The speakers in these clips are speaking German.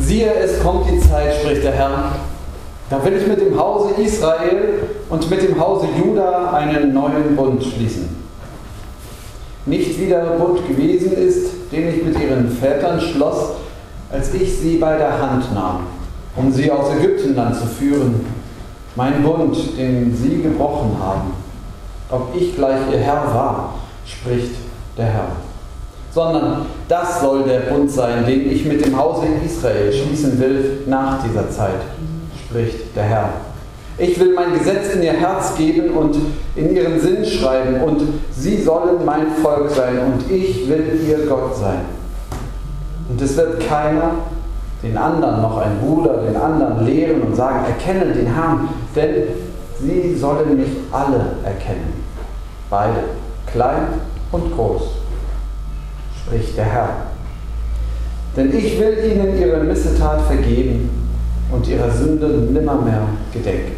Siehe, es kommt die Zeit, spricht der Herr, da will ich mit dem Hause Israel und mit dem Hause Juda einen neuen Bund schließen. Nicht wie der Bund gewesen ist, den ich mit ihren Vätern schloss, als ich sie bei der Hand nahm, um sie aus Ägyptenland zu führen, mein Bund, den sie gebrochen haben, ob ich gleich ihr Herr war, spricht der Herr. Sondern das soll der Bund sein, den ich mit dem Hause Israel schließen will nach dieser Zeit, spricht der Herr. Ich will mein Gesetz in ihr Herz geben und in ihren Sinn schreiben, und sie sollen mein Volk sein, und ich will ihr Gott sein. Und es wird keiner den anderen, noch ein Bruder, den anderen lehren und sagen, erkenne den Herrn, denn sie sollen mich alle erkennen. Beide, klein und groß, spricht der Herr. Denn ich will ihnen ihre Missetat vergeben und ihrer Sünde nimmermehr gedenken.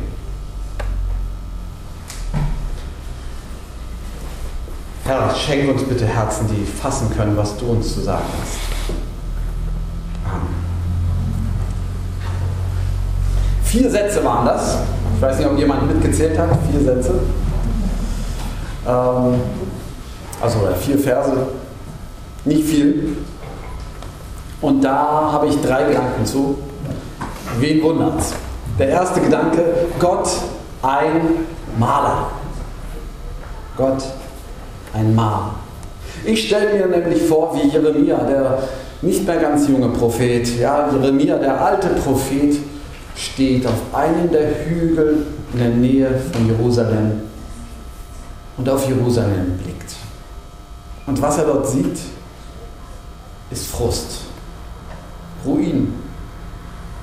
Herr, schenk uns bitte Herzen, die fassen können, was du uns zu sagen hast. Amen. Vier Sätze waren das. Ich weiß nicht, ob jemand mitgezählt hat. Vier Sätze. Ähm, also vier Verse. Nicht viel. Und da habe ich drei Gedanken zu. Wen wundert's? Der erste Gedanke, Gott ein Maler. Gott ein Maler. Ich stelle mir nämlich vor, wie Jeremia, der nicht mehr ganz junge Prophet, ja, Jeremia, der alte Prophet, steht auf einem der Hügel in der Nähe von Jerusalem und auf Jerusalem blickt. Und was er dort sieht, ist Frust, Ruin,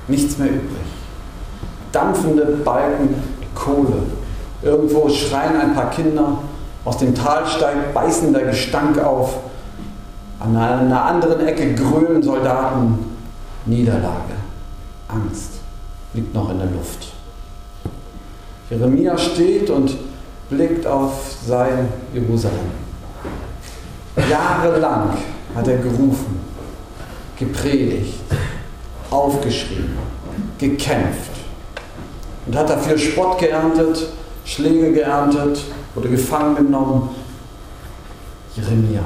nichts mehr übrig. Dampfende Balken Kohle. Irgendwo schreien ein paar Kinder, aus dem Tal steigt beißender Gestank auf. An einer anderen Ecke grölen Soldaten. Niederlage, Angst liegt noch in der Luft. Jeremia steht und blickt auf sein Jerusalem. Jahrelang hat er gerufen, gepredigt, aufgeschrieben, gekämpft und hat dafür Spott geerntet, Schläge geerntet, wurde gefangen genommen. Jeremia.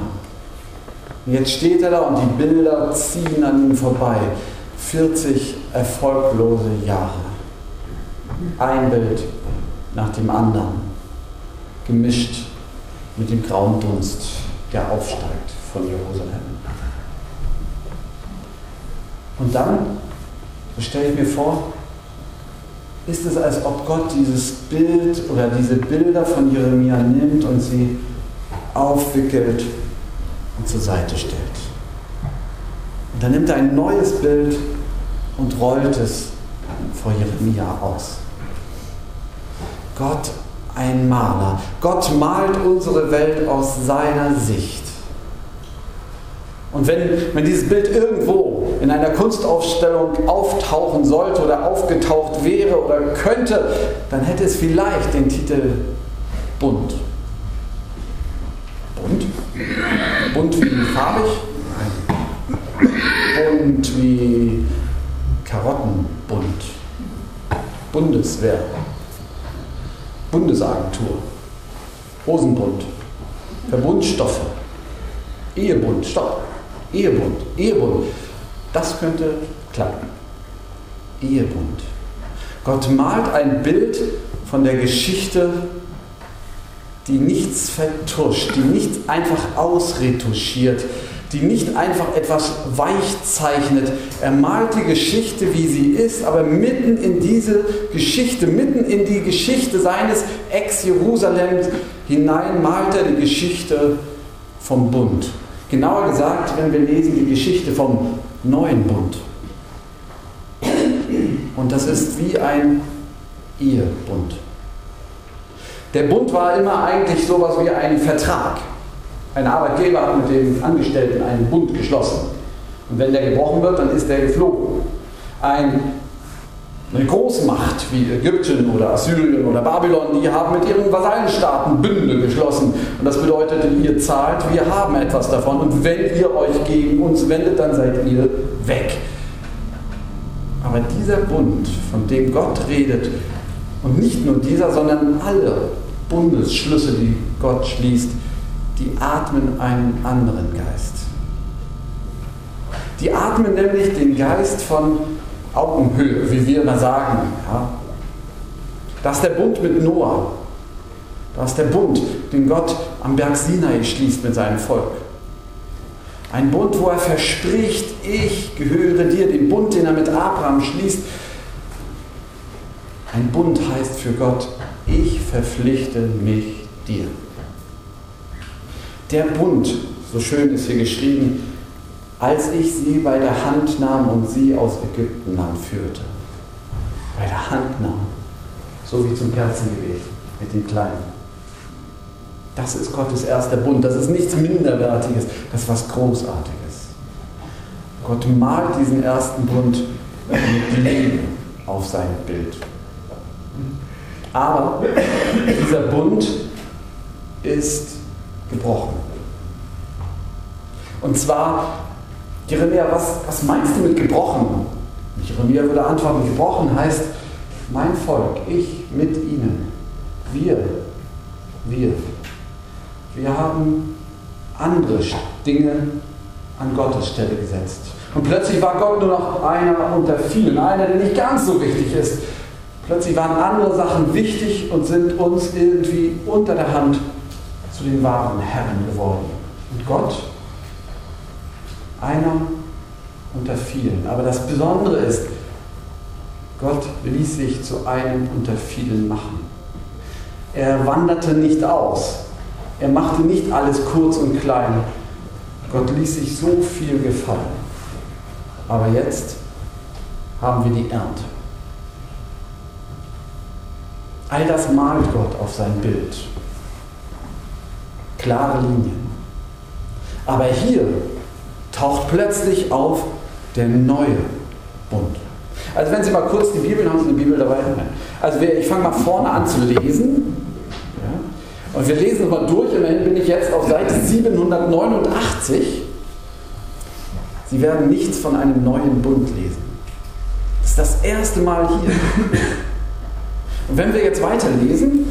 Und jetzt steht er da und die Bilder ziehen an ihm vorbei. 40 erfolglose Jahre. Ein Bild nach dem anderen, gemischt mit dem grauen Dunst, der aufsteigt von Jerusalem. Und dann, stelle ich mir vor, ist es, als ob Gott dieses Bild oder diese Bilder von Jeremia nimmt und sie aufwickelt und zur Seite stellt. Und dann nimmt er ein neues Bild und rollt es vor Jeremia aus. Gott ein Maler. Gott malt unsere Welt aus seiner Sicht. Und wenn, wenn dieses Bild irgendwo in einer Kunstausstellung auftauchen sollte oder aufgetaucht wäre oder könnte, dann hätte es vielleicht den Titel Bunt. Bunt? Bunt wie farbig? Bunt wie Karottenbunt. Bundeswehr. Bundesagentur. Hosenbund. Verbundstoffe. Ehebund. Stopp. Ehebund, Ehebund. Das könnte klappen. Ehebund. Gott malt ein Bild von der Geschichte, die nichts vertuscht, die nichts einfach ausretuschiert, die nicht einfach etwas weich zeichnet. Er malt die Geschichte, wie sie ist, aber mitten in diese Geschichte, mitten in die Geschichte seines Ex-Jerusalems hinein malt er die Geschichte vom Bund. Genauer gesagt, wenn wir lesen die Geschichte vom neuen Bund. Und das ist wie ein Ehebund. Der Bund war immer eigentlich sowas wie ein Vertrag. Ein Arbeitgeber hat mit dem Angestellten einen Bund geschlossen. Und wenn der gebrochen wird, dann ist der geflogen. Ein eine Großmacht wie Ägypten oder Assyrien oder Babylon, die haben mit ihren Vasallenstaaten Bünde geschlossen. Und das bedeutet, ihr zahlt, wir haben etwas davon. Und wenn ihr euch gegen uns wendet, dann seid ihr weg. dieser Bund, von dem Gott redet, und nicht nur dieser, sondern alle Bundesschlüsse, die Gott schließt, die atmen einen anderen Geist. Die atmen nämlich den Geist von Augenhöhe, wie wir immer sagen. Ja? Das ist der Bund mit Noah. Das ist der Bund, den Gott am Berg Sinai schließt mit seinem Volk. Ein Bund, wo er verspricht, ich gehöre dir, den Bund, den er mit Abraham schließt. Ein Bund heißt für Gott, ich verpflichte mich dir. Der Bund, so schön ist hier geschrieben, als ich sie bei der Hand nahm und sie aus Ägyptenland führte. Bei der Hand nahm, so wie zum Kerzengebet mit den Kleinen. Das ist Gottes erster Bund. Das ist nichts Minderwertiges. Das ist was Großartiges. Gott malt diesen ersten Bund mit Leben auf sein Bild. Aber dieser Bund ist gebrochen. Und zwar, Jeremia, was, was meinst du mit gebrochen? Jeremia würde antworten, gebrochen heißt, mein Volk, ich mit ihnen, wir, wir wir haben andere Dinge an Gottes Stelle gesetzt. Und plötzlich war Gott nur noch einer unter vielen, einer, der nicht ganz so wichtig ist. Plötzlich waren andere Sachen wichtig und sind uns irgendwie unter der Hand zu den wahren Herren geworden. Und Gott, einer unter vielen. Aber das Besondere ist, Gott ließ sich zu einem unter vielen machen. Er wanderte nicht aus. Er machte nicht alles kurz und klein. Gott ließ sich so viel gefallen. Aber jetzt haben wir die Ernte. All das malt Gott auf sein Bild. Klare Linien. Aber hier taucht plötzlich auf der neue Bund. Also wenn Sie mal kurz die Bibel, haben Sie eine Bibel dabei? Also ich fange mal vorne an zu lesen. Und wir lesen mal durch, immerhin bin ich jetzt auf Seite 789. Sie werden nichts von einem neuen Bund lesen. Das ist das erste Mal hier. Und wenn wir jetzt weiterlesen,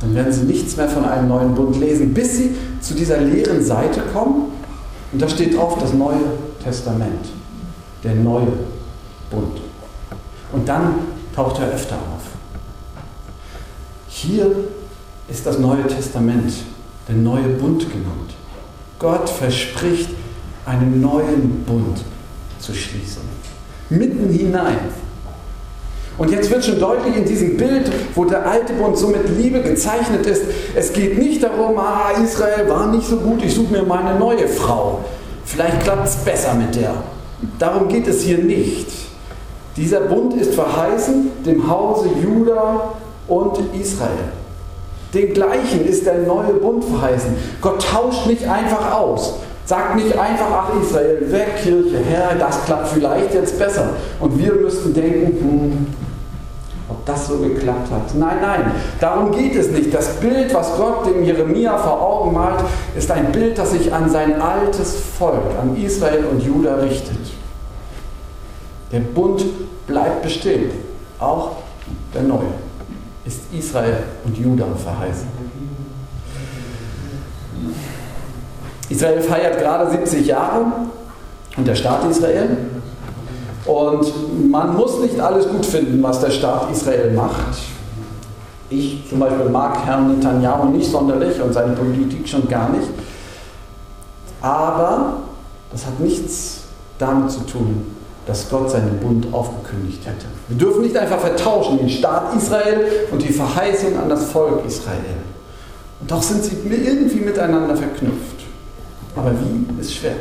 dann werden Sie nichts mehr von einem neuen Bund lesen, bis Sie zu dieser leeren Seite kommen. Und da steht drauf das Neue Testament, der neue Bund. Und dann taucht er öfter auf. Hier ist das Neue Testament, der neue Bund genannt. Gott verspricht, einen neuen Bund zu schließen. Mitten hinein. Und jetzt wird schon deutlich in diesem Bild, wo der alte Bund so mit Liebe gezeichnet ist, es geht nicht darum, ah, Israel war nicht so gut, ich suche mir mal eine neue Frau. Vielleicht klappt es besser mit der. Darum geht es hier nicht. Dieser Bund ist verheißen dem Hause Juda und Israel. Den gleichen ist der neue Bund verheißen. Gott tauscht nicht einfach aus. Sagt nicht einfach, ach Israel, weg Kirche, Herr, das klappt vielleicht jetzt besser. Und wir müssten denken, hm, ob das so geklappt hat. Nein, nein, darum geht es nicht. Das Bild, was Gott dem Jeremia vor Augen malt, ist ein Bild, das sich an sein altes Volk, an Israel und Juda richtet. Der Bund bleibt bestehen, auch der neue ist Israel und Juda verheißen. Israel feiert gerade 70 Jahre und der Staat Israel. Und man muss nicht alles gut finden, was der Staat Israel macht. Ich zum Beispiel mag Herrn Netanyahu nicht sonderlich und seine Politik schon gar nicht. Aber das hat nichts damit zu tun, dass Gott seinen Bund aufgekündigt hätte. Wir dürfen nicht einfach vertauschen den Staat Israel und die Verheißung an das Volk Israel. Und doch sind sie irgendwie miteinander verknüpft. Aber wie ist schwer.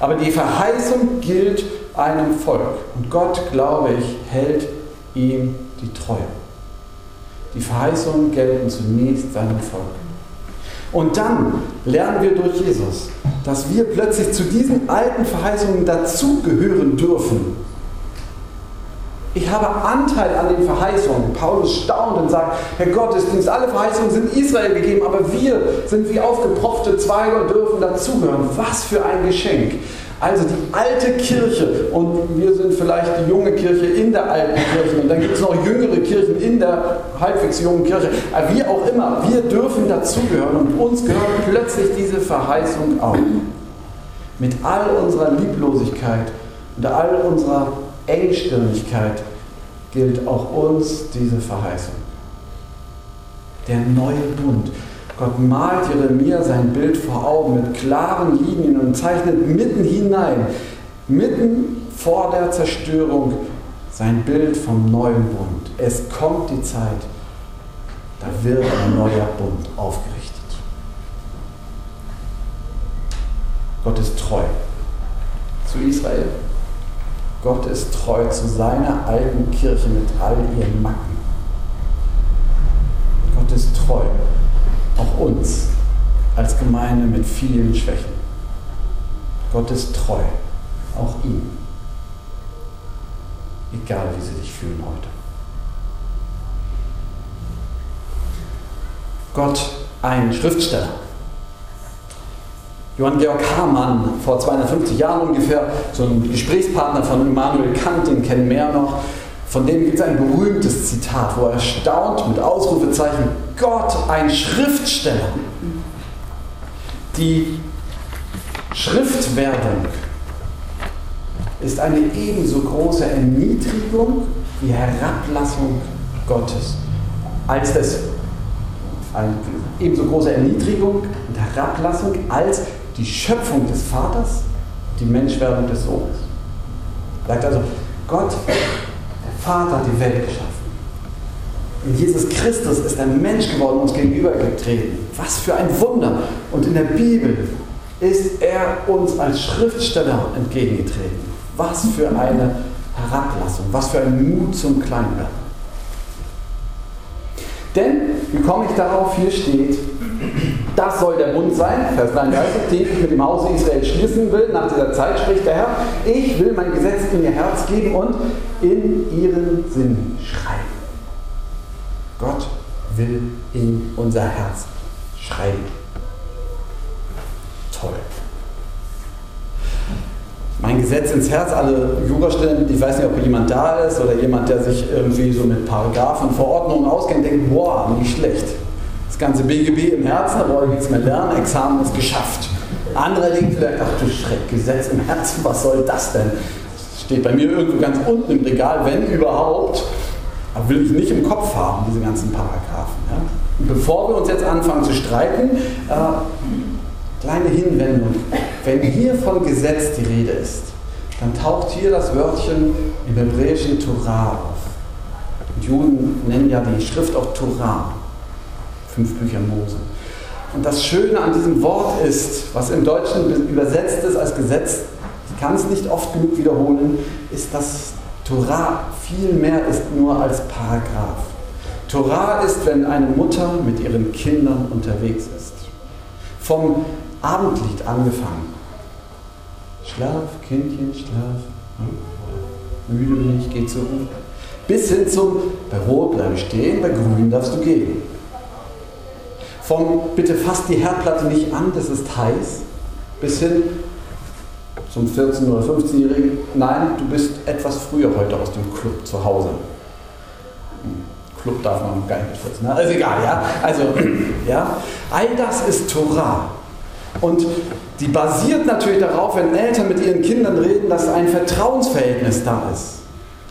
Aber die Verheißung gilt einem Volk. Und Gott, glaube ich, hält ihm die Treue. Die Verheißungen gelten zunächst seinem Volk. Und dann lernen wir durch Jesus, dass wir plötzlich zu diesen alten Verheißungen dazugehören dürfen. Ich habe Anteil an den Verheißungen. Paulus staunt und sagt, Herr Gottesdienst, alle Verheißungen sind Israel gegeben, aber wir sind wie aufgepropfte Zweige und dürfen dazugehören. Was für ein Geschenk. Also die alte Kirche und wir sind vielleicht die junge Kirche in der alten Kirche und dann gibt es noch jüngere Kirchen in der halbwegs jungen Kirche. Wie auch immer, wir dürfen dazugehören und uns gehört plötzlich diese Verheißung auch. Mit all unserer Lieblosigkeit und all unserer Engstirnigkeit gilt auch uns diese Verheißung. Der neue Bund. Gott malt Jeremia sein Bild vor Augen mit klaren Linien und zeichnet mitten hinein, mitten vor der Zerstörung, sein Bild vom neuen Bund. Es kommt die Zeit, da wird ein neuer Bund aufgerichtet. Gott ist treu zu Israel. Gott ist treu zu seiner alten Kirche mit all ihren Macken. Gott ist treu, auch uns als Gemeinde mit vielen Schwächen. Gott ist treu, auch ihm. Egal wie sie sich fühlen heute. Gott, ein Schriftsteller. Johann Georg Hamann, vor 250 Jahren ungefähr, so ein Gesprächspartner von Immanuel Kant, den kennen mehr noch, von dem gibt es ein berühmtes Zitat, wo er staunt mit Ausrufezeichen, Gott, ein Schriftsteller. Die Schriftwerdung ist eine ebenso große Erniedrigung wie Herablassung Gottes, als das eine ebenso große Erniedrigung und Herablassung als die Schöpfung des Vaters, die Menschwerdung des Sohnes. Sagt also, Gott, Vater die Welt geschaffen. Und Jesus Christus ist ein Mensch geworden, uns gegenübergetreten. Was für ein Wunder! Und in der Bibel ist er uns als Schriftsteller entgegengetreten. Was für eine Herablassung, was für ein Mut zum Kleinwerden. Denn, wie komme ich darauf? Hier steht, das soll der Bund sein, Vers 33, den ich mit dem Hause Israel schließen will. Nach dieser Zeit spricht der Herr, ich will mein Gesetz in ihr Herz geben und in ihren Sinn schreiben. Gott will in unser Herz schreiben. Toll. Mein Gesetz ins Herz, alle Jurastudenten, ich weiß nicht, ob jemand da ist oder jemand, der sich irgendwie so mit Paragraphen, Verordnungen auskennt, denkt, boah, nicht schlecht ganze BGB im Herzen, da brauche ich nichts mehr lernen, Examen ist geschafft. Andere denken vielleicht, ach du Schreck, Gesetz im Herzen, was soll das denn? Das steht bei mir irgendwo ganz unten im Regal, wenn überhaupt. Aber will ich nicht im Kopf haben, diese ganzen Paragraphen. Ja? Bevor wir uns jetzt anfangen zu streiten, äh, kleine Hinwendung. Wenn hier von Gesetz die Rede ist, dann taucht hier das Wörtchen im hebräischen Torah auf. Und Juden nennen ja die Schrift auch Torah fünf Bücher Mose. Und das Schöne an diesem Wort ist, was im Deutschen übersetzt ist als Gesetz, ich kann es nicht oft genug wiederholen, ist, dass Torah viel mehr ist nur als Paragraph. Torah ist, wenn eine Mutter mit ihren Kindern unterwegs ist. Vom Abendlied angefangen. Schlaf, Kindchen, schlaf. Müde bin ich, geh zur Ruhe. Bis hin zum, bei Rot bleib stehen, bei Grün darfst du gehen. Vom bitte fasst die Herdplatte nicht an, das ist heiß, bis hin zum 14- oder 15-Jährigen, nein, du bist etwas früher heute aus dem Club zu Hause. Hm, Club darf man gar nicht mit 14, ne? also egal, ja. Also, ja, all das ist Torah. Und die basiert natürlich darauf, wenn Eltern mit ihren Kindern reden, dass ein Vertrauensverhältnis da ist.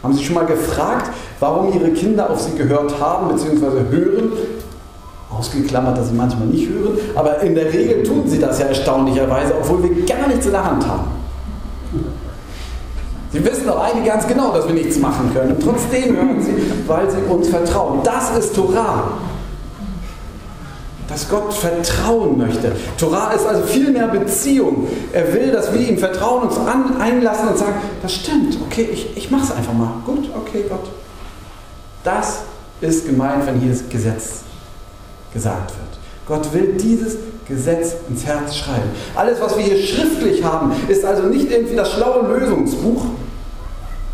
Haben Sie schon mal gefragt, warum Ihre Kinder auf Sie gehört haben bzw. hören, ausgeklammert, dass sie manchmal nicht hören, aber in der Regel tun sie das ja erstaunlicherweise, obwohl wir gar nichts in der Hand haben. Sie wissen doch einige ganz genau, dass wir nichts machen können. Trotzdem hören sie, weil sie uns vertrauen. Das ist Torah. Dass Gott vertrauen möchte. Torah ist also viel mehr Beziehung. Er will, dass wir ihm vertrauen, uns an, einlassen und sagen, das stimmt, okay, ich, ich mache es einfach mal. Gut, okay, Gott. Das ist gemeint, wenn hier das Gesetz gesagt wird. Gott will dieses Gesetz ins Herz schreiben. Alles, was wir hier schriftlich haben, ist also nicht irgendwie das schlaue Lösungsbuch.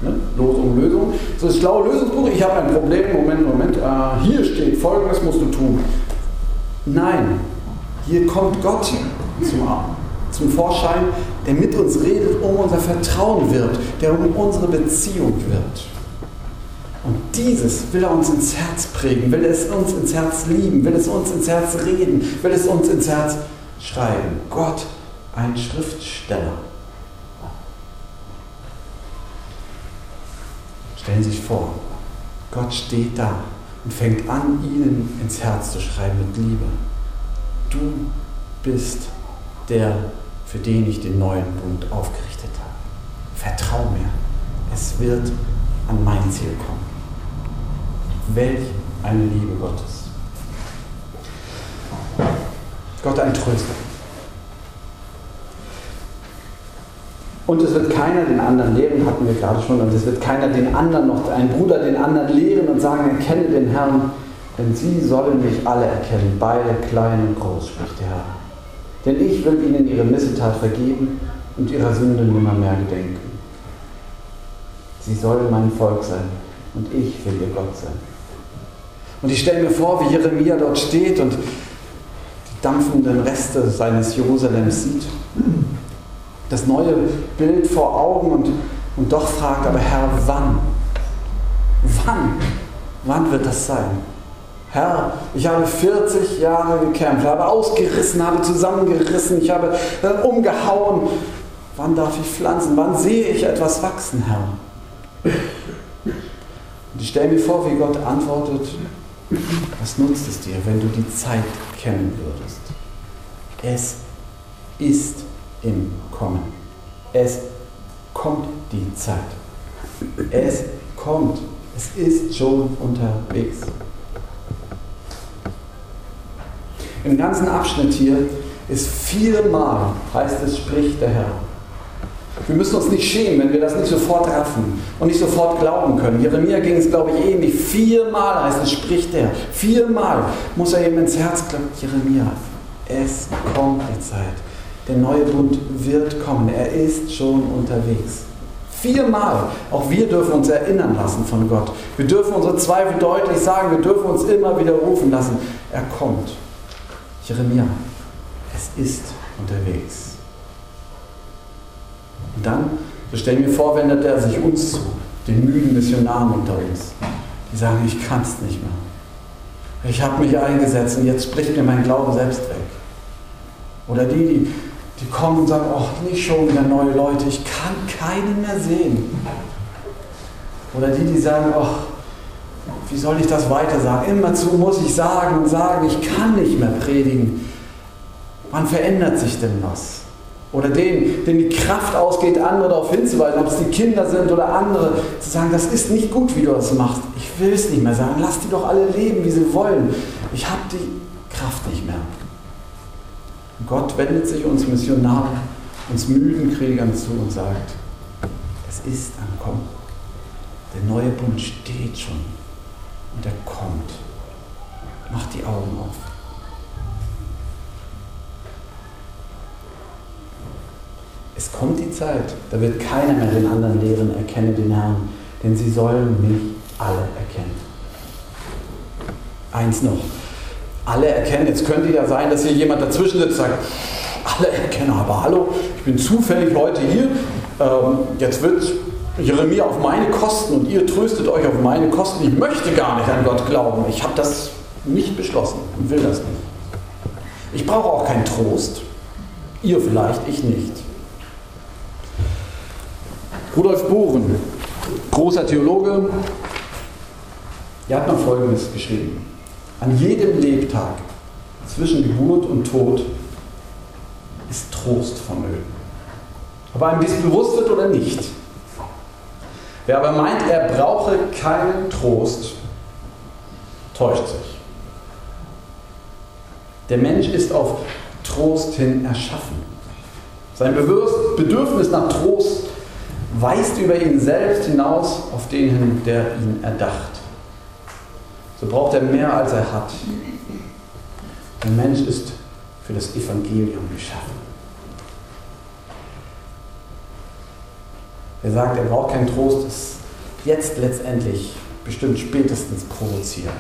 Ne? Losung, Lösung. So das schlaue Lösungsbuch, ich habe ein Problem, Moment, Moment, äh, hier steht folgendes musst du tun. Nein, hier kommt Gott zum, zum Vorschein, der mit uns redet, um unser Vertrauen wird, der um unsere Beziehung wird. Und dieses will er uns ins Herz prägen, will es uns ins Herz lieben, will es uns ins Herz reden, will es uns ins Herz schreiben. Gott, ein Schriftsteller. Stellen Sie sich vor, Gott steht da und fängt an, Ihnen ins Herz zu schreiben mit Liebe. Du bist der, für den ich den neuen Bund aufgerichtet habe. Vertrau mir, es wird an mein Ziel kommen. Welch eine Liebe Gottes. Gott ein Tröster. Und es wird keiner den anderen lehren, hatten wir gerade schon, und es wird keiner den anderen noch, ein Bruder den anderen lehren und sagen, erkenne den Herrn, denn sie sollen mich alle erkennen, beide klein und groß, spricht der Herr. Denn ich will ihnen ihre Missetat vergeben und ihrer Sünde nimmer mehr gedenken. Sie sollen mein Volk sein und ich will ihr Gott sein. Und ich stelle mir vor, wie Jeremia dort steht und die dampfenden Reste seines Jerusalems sieht. Das neue Bild vor Augen und, und doch fragt, aber Herr, wann? Wann? Wann wird das sein? Herr, ich habe 40 Jahre gekämpft, habe ausgerissen, habe zusammengerissen, ich habe äh, umgehauen. Wann darf ich pflanzen? Wann sehe ich etwas wachsen, Herr? Und ich stelle mir vor, wie Gott antwortet, was nutzt es dir, wenn du die Zeit kennen würdest? Es ist im Kommen. Es kommt die Zeit. Es kommt. Es ist schon unterwegs. Im ganzen Abschnitt hier ist viermal, heißt es, spricht der Herr. Wir müssen uns nicht schämen, wenn wir das nicht sofort raffen und nicht sofort glauben können. Jeremia ging es, glaube ich, ähnlich. Viermal heißt es, spricht er. Viermal muss er ihm ins Herz glauben. Jeremia, es kommt die Zeit. Der neue Bund wird kommen. Er ist schon unterwegs. Viermal. Auch wir dürfen uns erinnern lassen von Gott. Wir dürfen unsere Zweifel deutlich sagen. Wir dürfen uns immer wieder rufen lassen. Er kommt. Jeremia, es ist unterwegs. Und dann, so stellen wir vor, wendet er sich uns zu, den müden Missionaren unter uns, die sagen, ich kann es nicht mehr. Ich habe mich eingesetzt und jetzt bricht mir mein Glaube selbst weg. Oder die, die, die kommen und sagen, oh, nicht schon wieder neue Leute, ich kann keinen mehr sehen. Oder die, die sagen, oh, wie soll ich das weiter sagen? Immerzu muss ich sagen und sagen, ich kann nicht mehr predigen. Wann verändert sich denn was? Oder denen, denen die Kraft ausgeht, andere darauf hinzuweisen, ob es die Kinder sind oder andere, zu sagen, das ist nicht gut, wie du das machst. Ich will es nicht mehr sagen. Lass die doch alle leben, wie sie wollen. Ich habe die Kraft nicht mehr. Gott wendet sich uns Missionaren, uns müden Kriegern zu und sagt, es ist ankommen. Der neue Bund steht schon und er kommt. Mach die Augen auf. Es kommt die Zeit, da wird keiner mehr den anderen lehren, erkenne den Herrn, denn sie sollen mich alle erkennen. Eins noch, alle erkennen, jetzt könnte ja sein, dass hier jemand dazwischen sitzt und sagt, alle erkennen, aber hallo, ich bin zufällig heute hier, ähm, jetzt wird Jeremia auf meine Kosten und ihr tröstet euch auf meine Kosten. Ich möchte gar nicht an Gott glauben. Ich habe das nicht beschlossen und will das nicht. Ich brauche auch keinen Trost. Ihr vielleicht, ich nicht. Rudolf Bohren, großer Theologe, er hat noch Folgendes geschrieben. An jedem Lebtag zwischen Geburt und Tod ist Trost vonnöten. Ob einem dies bewusst wird oder nicht. Wer aber meint, er brauche keinen Trost, täuscht sich. Der Mensch ist auf Trost hin erschaffen. Sein Bedürfnis nach Trost weist über ihn selbst hinaus auf den hin, der ihn erdacht. So braucht er mehr, als er hat. Der Mensch ist für das Evangelium geschaffen. Wer sagt, er braucht keinen Trost, ist jetzt letztendlich bestimmt spätestens provoziert.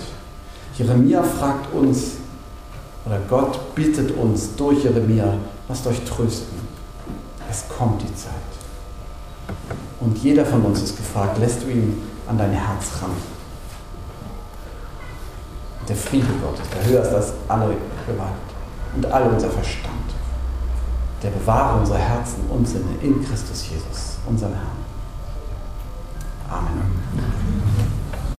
Jeremia fragt uns, oder Gott bittet uns durch Jeremia, lasst euch trösten. Es kommt die Zeit. Und jeder von uns ist gefragt, lässt du ihn an dein Herz ran? Der Friede Gottes, der höher ist als alle Gewalt und all unser Verstand, der bewahre unsere Herzen und Sinne in Christus Jesus, unserem Herrn. Amen.